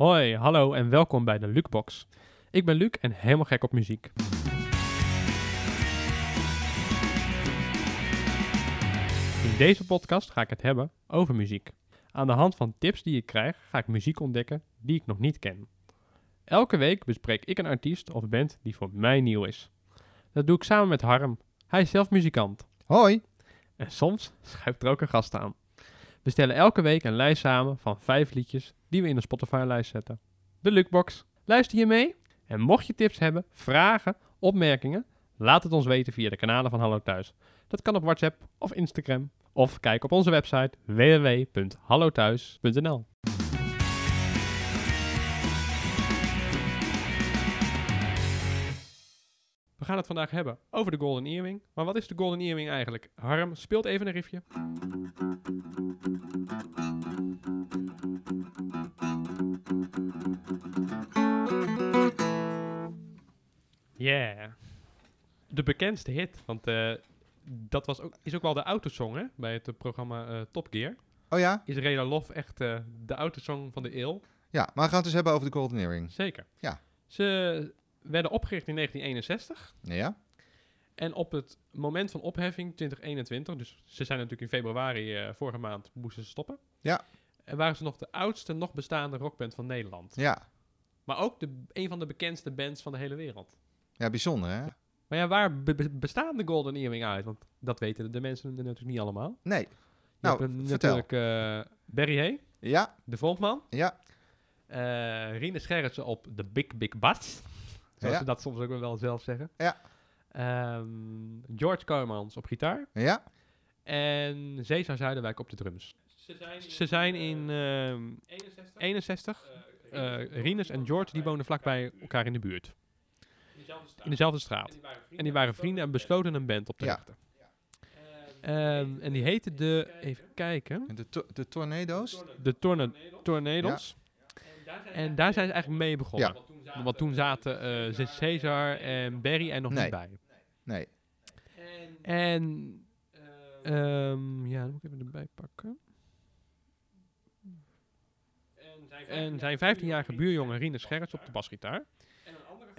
Hoi, hallo en welkom bij de Lukebox. Ik ben Luc en helemaal gek op muziek. In deze podcast ga ik het hebben over muziek. Aan de hand van tips die ik krijg, ga ik muziek ontdekken die ik nog niet ken. Elke week bespreek ik een artiest of band die voor mij nieuw is. Dat doe ik samen met Harm. Hij is zelf muzikant. Hoi. En soms schuift er ook een gast aan. We stellen elke week een lijst samen van vijf liedjes die we in de Spotify-lijst zetten. De Lukebox. Luister je mee? En mocht je tips hebben, vragen, opmerkingen, laat het ons weten via de kanalen van Hallo Thuis. Dat kan op WhatsApp of Instagram. Of kijk op onze website www.hallothuis.nl. We gaan het vandaag hebben over de Golden Earring. Maar wat is de Golden Earring eigenlijk? Harm, speelt even een riffje. Yeah. De bekendste hit, want eh, dat was ook, is ook wel de autosong hè, bij het eh, programma eh, Top Gear. Oh ja? Is Reda Love echt eh, de autosong van de eeuw? Ja, maar we gaan het dus hebben over de Golden Earring. Zeker. Ja. Ze werden opgericht in 1961. Ja? En op het moment van opheffing 2021, dus ze zijn natuurlijk in februari eh, vorige maand moesten ze stoppen. Ja. En waren ze nog de oudste nog bestaande rockband van Nederland. Ja. Maar ook de, een van de bekendste bands van de hele wereld. Ja, bijzonder hè? Maar ja, waar be- be- bestaan de Golden Earring uit? Want dat weten de, mensen natuurlijk niet allemaal. Nee. Je Nou, hebt een- vertel. natuurlijk eh Barry Hay, Ja, de Volkman. ja, eh Rine Scherritsen op de Big Big Bass. Zoals Ja. ze dat soms ook wel zelf zeggen. Ja. Ehm, George Koymans op gitaar. ja. En Cesar Zuiderwijk op de drums. Ze zijn in ehm 61. eh Rinus en George die wonen vlakbij elkaar in de buurt. In dezelfde straat. En die waren vrienden en besloten een band op te Ja. richten. Ehm, en die heette de, even kijken, En De, to- de tornado's? de Torna Tornadoes. En daar zijn ze eigenlijk mee begonnen. Want toen zaten eh Cesar en Barry er nog Nee. niet bij. Nee. En, ehm, ja, dat moet ik even erbij pakken. En zijn 15-jarige buurjongen Rinus Gerrits op de basgitaar.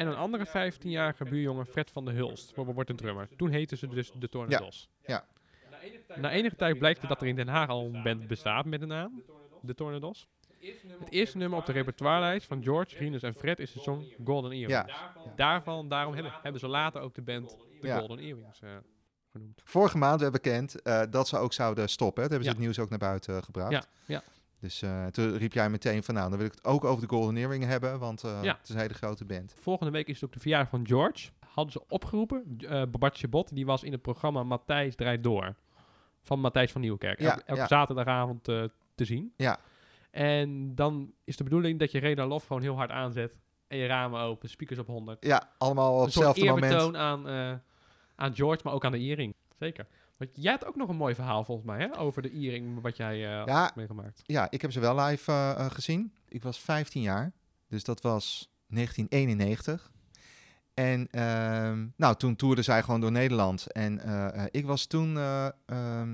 En een andere 15-jarige buurjongen Fred van der Hulst wo- wordt een drummer. Toen heten ze dus de Tornadoes. Ja. Na enige tijd blijkt dat er in Den Haag al een band bestaat met de naam, de Tornadoes. Het eerste nummer op de repertoirelijst van George, Rinus en Fred is de song Golden Earring. Ja. Daarvan, daarom hebben, hebben ze later ook de band de Ja. Golden Earrings eh, genoemd. Vorige maand werd bekend eh, dat ze ook zouden stoppen. hè. Dat hebben ze het nieuws ook naar buiten gebracht. Ja, ja. Dus eh, toen riep jij meteen van nou, dan wil ik het ook over de Golden Earring hebben, want eh, Ja. het is een hele grote band. Volgende week is het ook de verjaardag van George. Hadden ze opgeroepen. eh Bart Chabot, die was in het programma Matthijs draait door. Van Matthijs van Nieuwkerk. Ja, elke elke ja. zaterdagavond eh, te zien. Ja. En dan is de bedoeling dat je Reda Lof gewoon heel hard aanzet. En je ramen open, speakers op 100. Ja, allemaal op een soort hetzelfde moment. eerbetoon aan, eh, aan George, maar ook aan de Earring. Zeker. Want jij had ook nog een mooi verhaal volgens mij, hè? Over de Earring, wat jij Ja. had meegemaakt. Ja, ik heb ze wel live eh, eh, gezien. Ik was 15 jaar, dus dat was 1991. En ehm, nou, toen toerden zij gewoon door Nederland. En ik was toen, eh, ehm,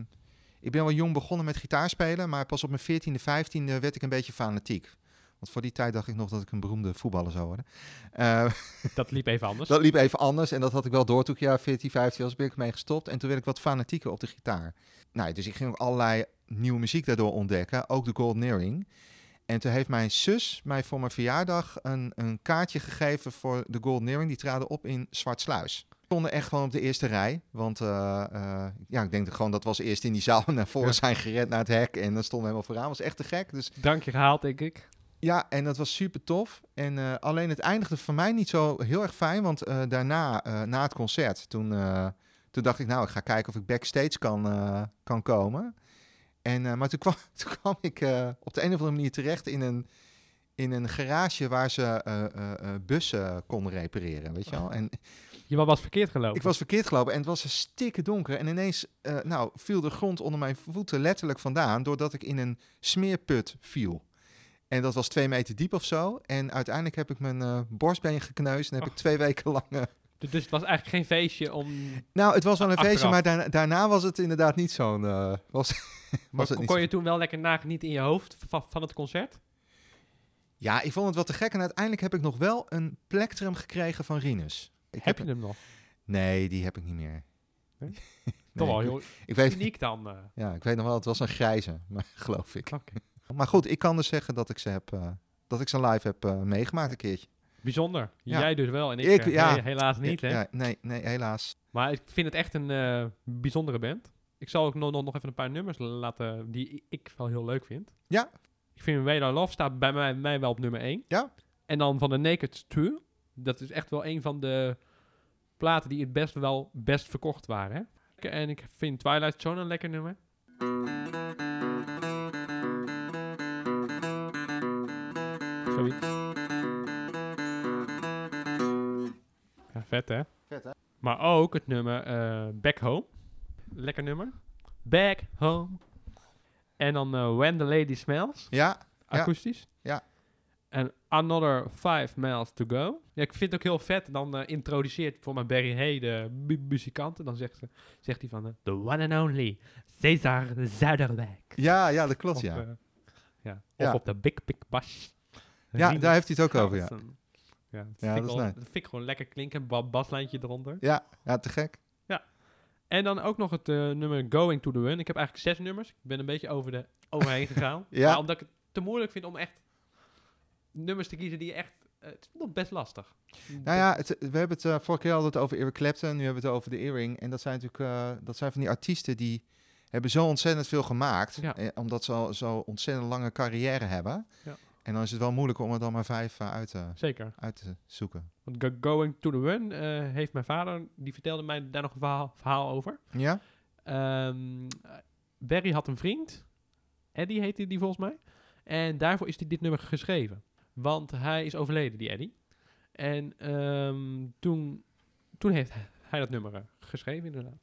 ik ben wel jong begonnen met gitaarspelen, maar pas op mijn 14e, 15e werd ik een beetje fanatiek. Want voor die tijd dacht ik nog dat ik een beroemde voetballer zou worden. Eh, Dat liep even anders. dat liep even anders en dat had ik wel door toen ik jaar 14, 15 was, ben ik mee gestopt. En toen werd ik wat fanatieker op de gitaar. Nou, dus ik ging ook allerlei nieuwe muziek daardoor ontdekken, ook de Golden Earring. En toen heeft mijn zus mij voor mijn verjaardag een, een kaartje gegeven voor de Golden Earring. Die traden op in Zwartsluis. Stonden echt gewoon op de eerste rij. Want eh, eh, ja, ik denk dat gewoon dat was eerst in die zaal naar voren zijn gerend naar het hek. En dan stonden we helemaal vooraan. was echt te gek. Dus Drankje gehaald, denk ik. Ja, en dat was super tof. En eh, alleen het eindigde voor mij niet zo heel erg fijn. Want eh, daarna, eh, na het concert, toen, toen dacht ik, nou, ik ga kijken of ik backstage kan, kan komen. En, maar toen kwam, toen kwam ik op de een of andere manier terecht in een, in een garage waar ze bussen konden repareren, weet je wel. En Je was verkeerd gelopen. ik was verkeerd gelopen en het was een stikke donker. En ineens nou, viel de grond onder mijn voeten letterlijk vandaan... doordat ik in een smeerput viel. En dat was twee meter diep of zo. En uiteindelijk heb ik mijn eh, borstbeen gekneusd... en heb ik twee weken lang... eh, Dus het was eigenlijk geen feestje om... nou, het was wel een feestje, maar daarna, daarna was het inderdaad niet zo'n... eh, was, was het niet kon zo- je toen wel lekker nagenieten in je hoofd van, van het concert? Ja, ik vond het wel te gek. En uiteindelijk heb ik nog wel een plektrum gekregen van Rinus. Ik heb je hem nog? Nee, die heb ik niet meer. Nee? Nee, Toch wel ik- heel ik weet, uniek dan. ja, ik weet nog wel, het was een grijze, maar, geloof ik. Oké. Maar goed, ik kan dus zeggen dat ik ze, heb, eh, dat ik ze live heb eh, meegemaakt een keertje. Bijzonder. Ja. Jij dus wel en ik, Ik- eh, ja. he- helaas niet. Hè? Ja, nee, nee, helaas. Maar ik vind het echt een bijzondere band. Ik zal ook nog, nog even een paar nummers laten die ik wel heel leuk vind. Ja. Ik vind Radar Love staat bij mij, mij wel op nummer 1. Ja. En dan van de Naked True. Dat is echt wel een van de platen die het best wel best verkocht waren. Hè? En ik vind Twilight Zone een lekker nummer. Zoiets. Ja, vet hè? Vet, hè? Maar ook het nummer eh, Back Home. Lekker nummer. Back Home. En dan eh, When the Lady Smells. Ja. Akoestisch. Ja. En Another Five Miles to Go. Ja, ik vind het ook heel vet. Dan eh, introduceert voor mijn Barry Hay de mu- muzikant. En dan zegt, ze, zegt hij van... eh, The one and only Cesar Zuiderwijk. ja, ja, dat klopt, Of, ja. eh, ja. Ja. Of op de Big Big Bash. Ja, daar heeft hij het ook over, ja. Ja, dat, Ja, vind, dat ik is wel- dat vind ik gewoon lekker klinken. Ba baslijntje eronder. Ja, ja, te gek. En dan ook nog het eh, nummer Going to the Run. Ik heb eigenlijk zes nummers. Ik ben een beetje over de overheen gegaan. Ja. Maar omdat ik het te moeilijk vind om echt nummers te kiezen die echt... eh, het is nog best lastig. Nou ja, het, we hebben het eh, vorige keer het over Eric Clapton, nu hebben we het over de Earring. En dat zijn natuurlijk dat zijn van die artiesten die hebben zo ontzettend veel gemaakt. Ja. Eh, omdat ze al zo ontzettend lange carrière hebben. Ja. En dan is het wel moeilijk om er dan maar vijf eh, uit, te, Zeker. uit te zoeken. Want Go- Going to the Run eh, heeft mijn vader... Die vertelde mij daar nog een verhaal, verhaal over. Ja? Ehm, Barry had een vriend. Eddie heette die volgens mij. En daarvoor is hij dit nummer geschreven. Want hij is overleden, die Eddie. En ehm, toen, toen heeft hij dat nummer eh, geschreven, inderdaad.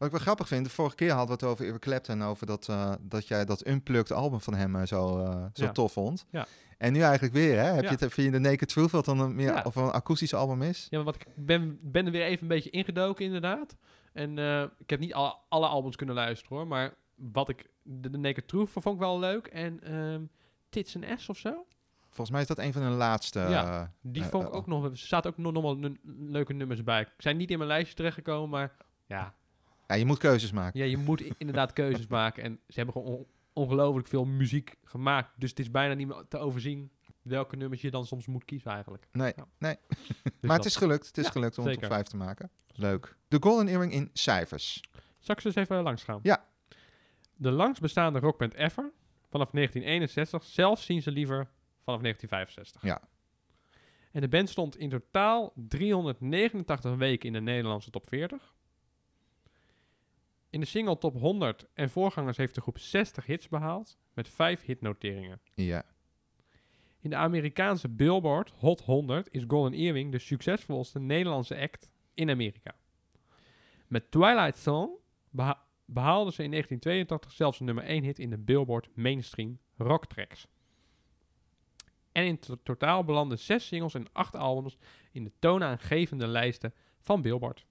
Wat ik wel grappig vind, de vorige keer hadden we het over Eric Clapton, over dat, eh, dat jij dat Unplugged album van hem eh, zo, eh, zo Ja. tof vond. Ja. En nu eigenlijk weer, hè? Heb Ja. je het, vind je de Naked Truth wat dan een, meer, of een akoestisch album is? Ja, maar wat ik ben, ben er weer even een beetje ingedoken, inderdaad. En ik heb niet alle, alle albums kunnen luisteren, hoor. Maar wat ik... De, de Naked Truth vond ik wel leuk. En ehm Tits and S of zo. Volgens mij is dat een van de laatste. Ja. Die vond ik ook nog... Er zaten ook nog, nog wel leuke nummers bij. Ik zijn niet in mijn lijstje terechtgekomen, maar... Ja, Ja, je moet keuzes maken. Ja, je moet inderdaad keuzes maken. En ze hebben gewoon on- ongelooflijk veel muziek gemaakt. Dus het is bijna niet meer te overzien welke nummers je dan soms moet kiezen eigenlijk. Nee, Ja. nee. Dus maar het is gelukt. Het is Ja, gelukt om het zeker. op vijf te maken. Leuk. De Golden Earring in cijfers. Zal ik ze eens even langs gaan? Ja. De langst bestaande rockband ever. Vanaf 1961. Zelf zien ze liever vanaf 1965. Ja. En de band stond in totaal 389 weken in de Nederlandse top 40. In de single top 100 en voorgangers heeft de groep 60 hits behaald. Met 5 hitnoteringen. Ja. In de Amerikaanse Billboard Hot 100 is Golden Earring de succesvolste Nederlandse act in Amerika. Met Twilight Zone beha- behaalden ze in 1982 zelfs een nummer 1 hit in de Billboard Mainstream Rock Tracks. En in to- totaal belanden zes singles en acht albums in de toonaangevende lijsten van Billboard.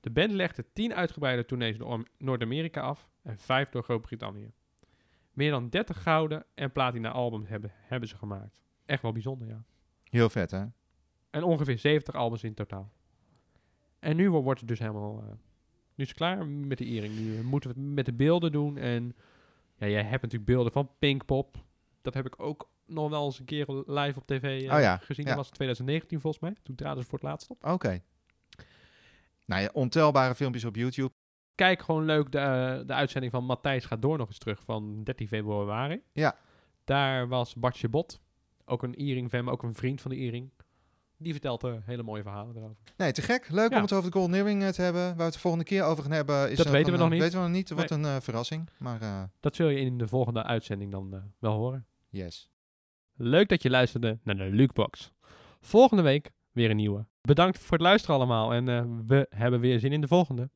De band legde 10 uitgebreide tournees door Noord-Amerika af en 5 door Groot-Brittannië. Meer dan 30 gouden en platina albums hebben, hebben ze gemaakt. Echt wel bijzonder, ja. Heel vet, hè? En ongeveer 70 albums in totaal. En nu wo- wordt het dus helemaal... eh, nu is het klaar met de earring. Nu eh, moeten we het met de beelden doen. En ja, jij hebt natuurlijk beelden van Pinkpop. Dat heb ik ook nog wel eens een keer live op tv eh, Oh ja, gezien. ja. Dat was 2019 volgens mij. Toen traden ze voor het laatst op. Oké. Nou ja, ontelbare filmpjes op YouTube. Kijk gewoon leuk de, eh, de uitzending van Matthijs gaat door nog eens terug van 13 februari. Ja. Daar was Bartje Bot, ook een earring fan, maar ook een vriend van de earring. Die vertelt er hele mooie verhalen erover. Nee, te gek. Leuk Ja. om het over de Golden Earring eh, te hebben. Waar we het de volgende keer over gaan hebben... Is Dat weten we nog eh, niet. Weten we nog niet. Wat een verrassing. Maar Dat zul je in de volgende uitzending dan wel horen. yes. Leuk dat je luisterde naar de Lukebox. Volgende week weer een nieuwe. Bedankt voor het luisteren allemaal en eh, we hebben weer zin in de volgende.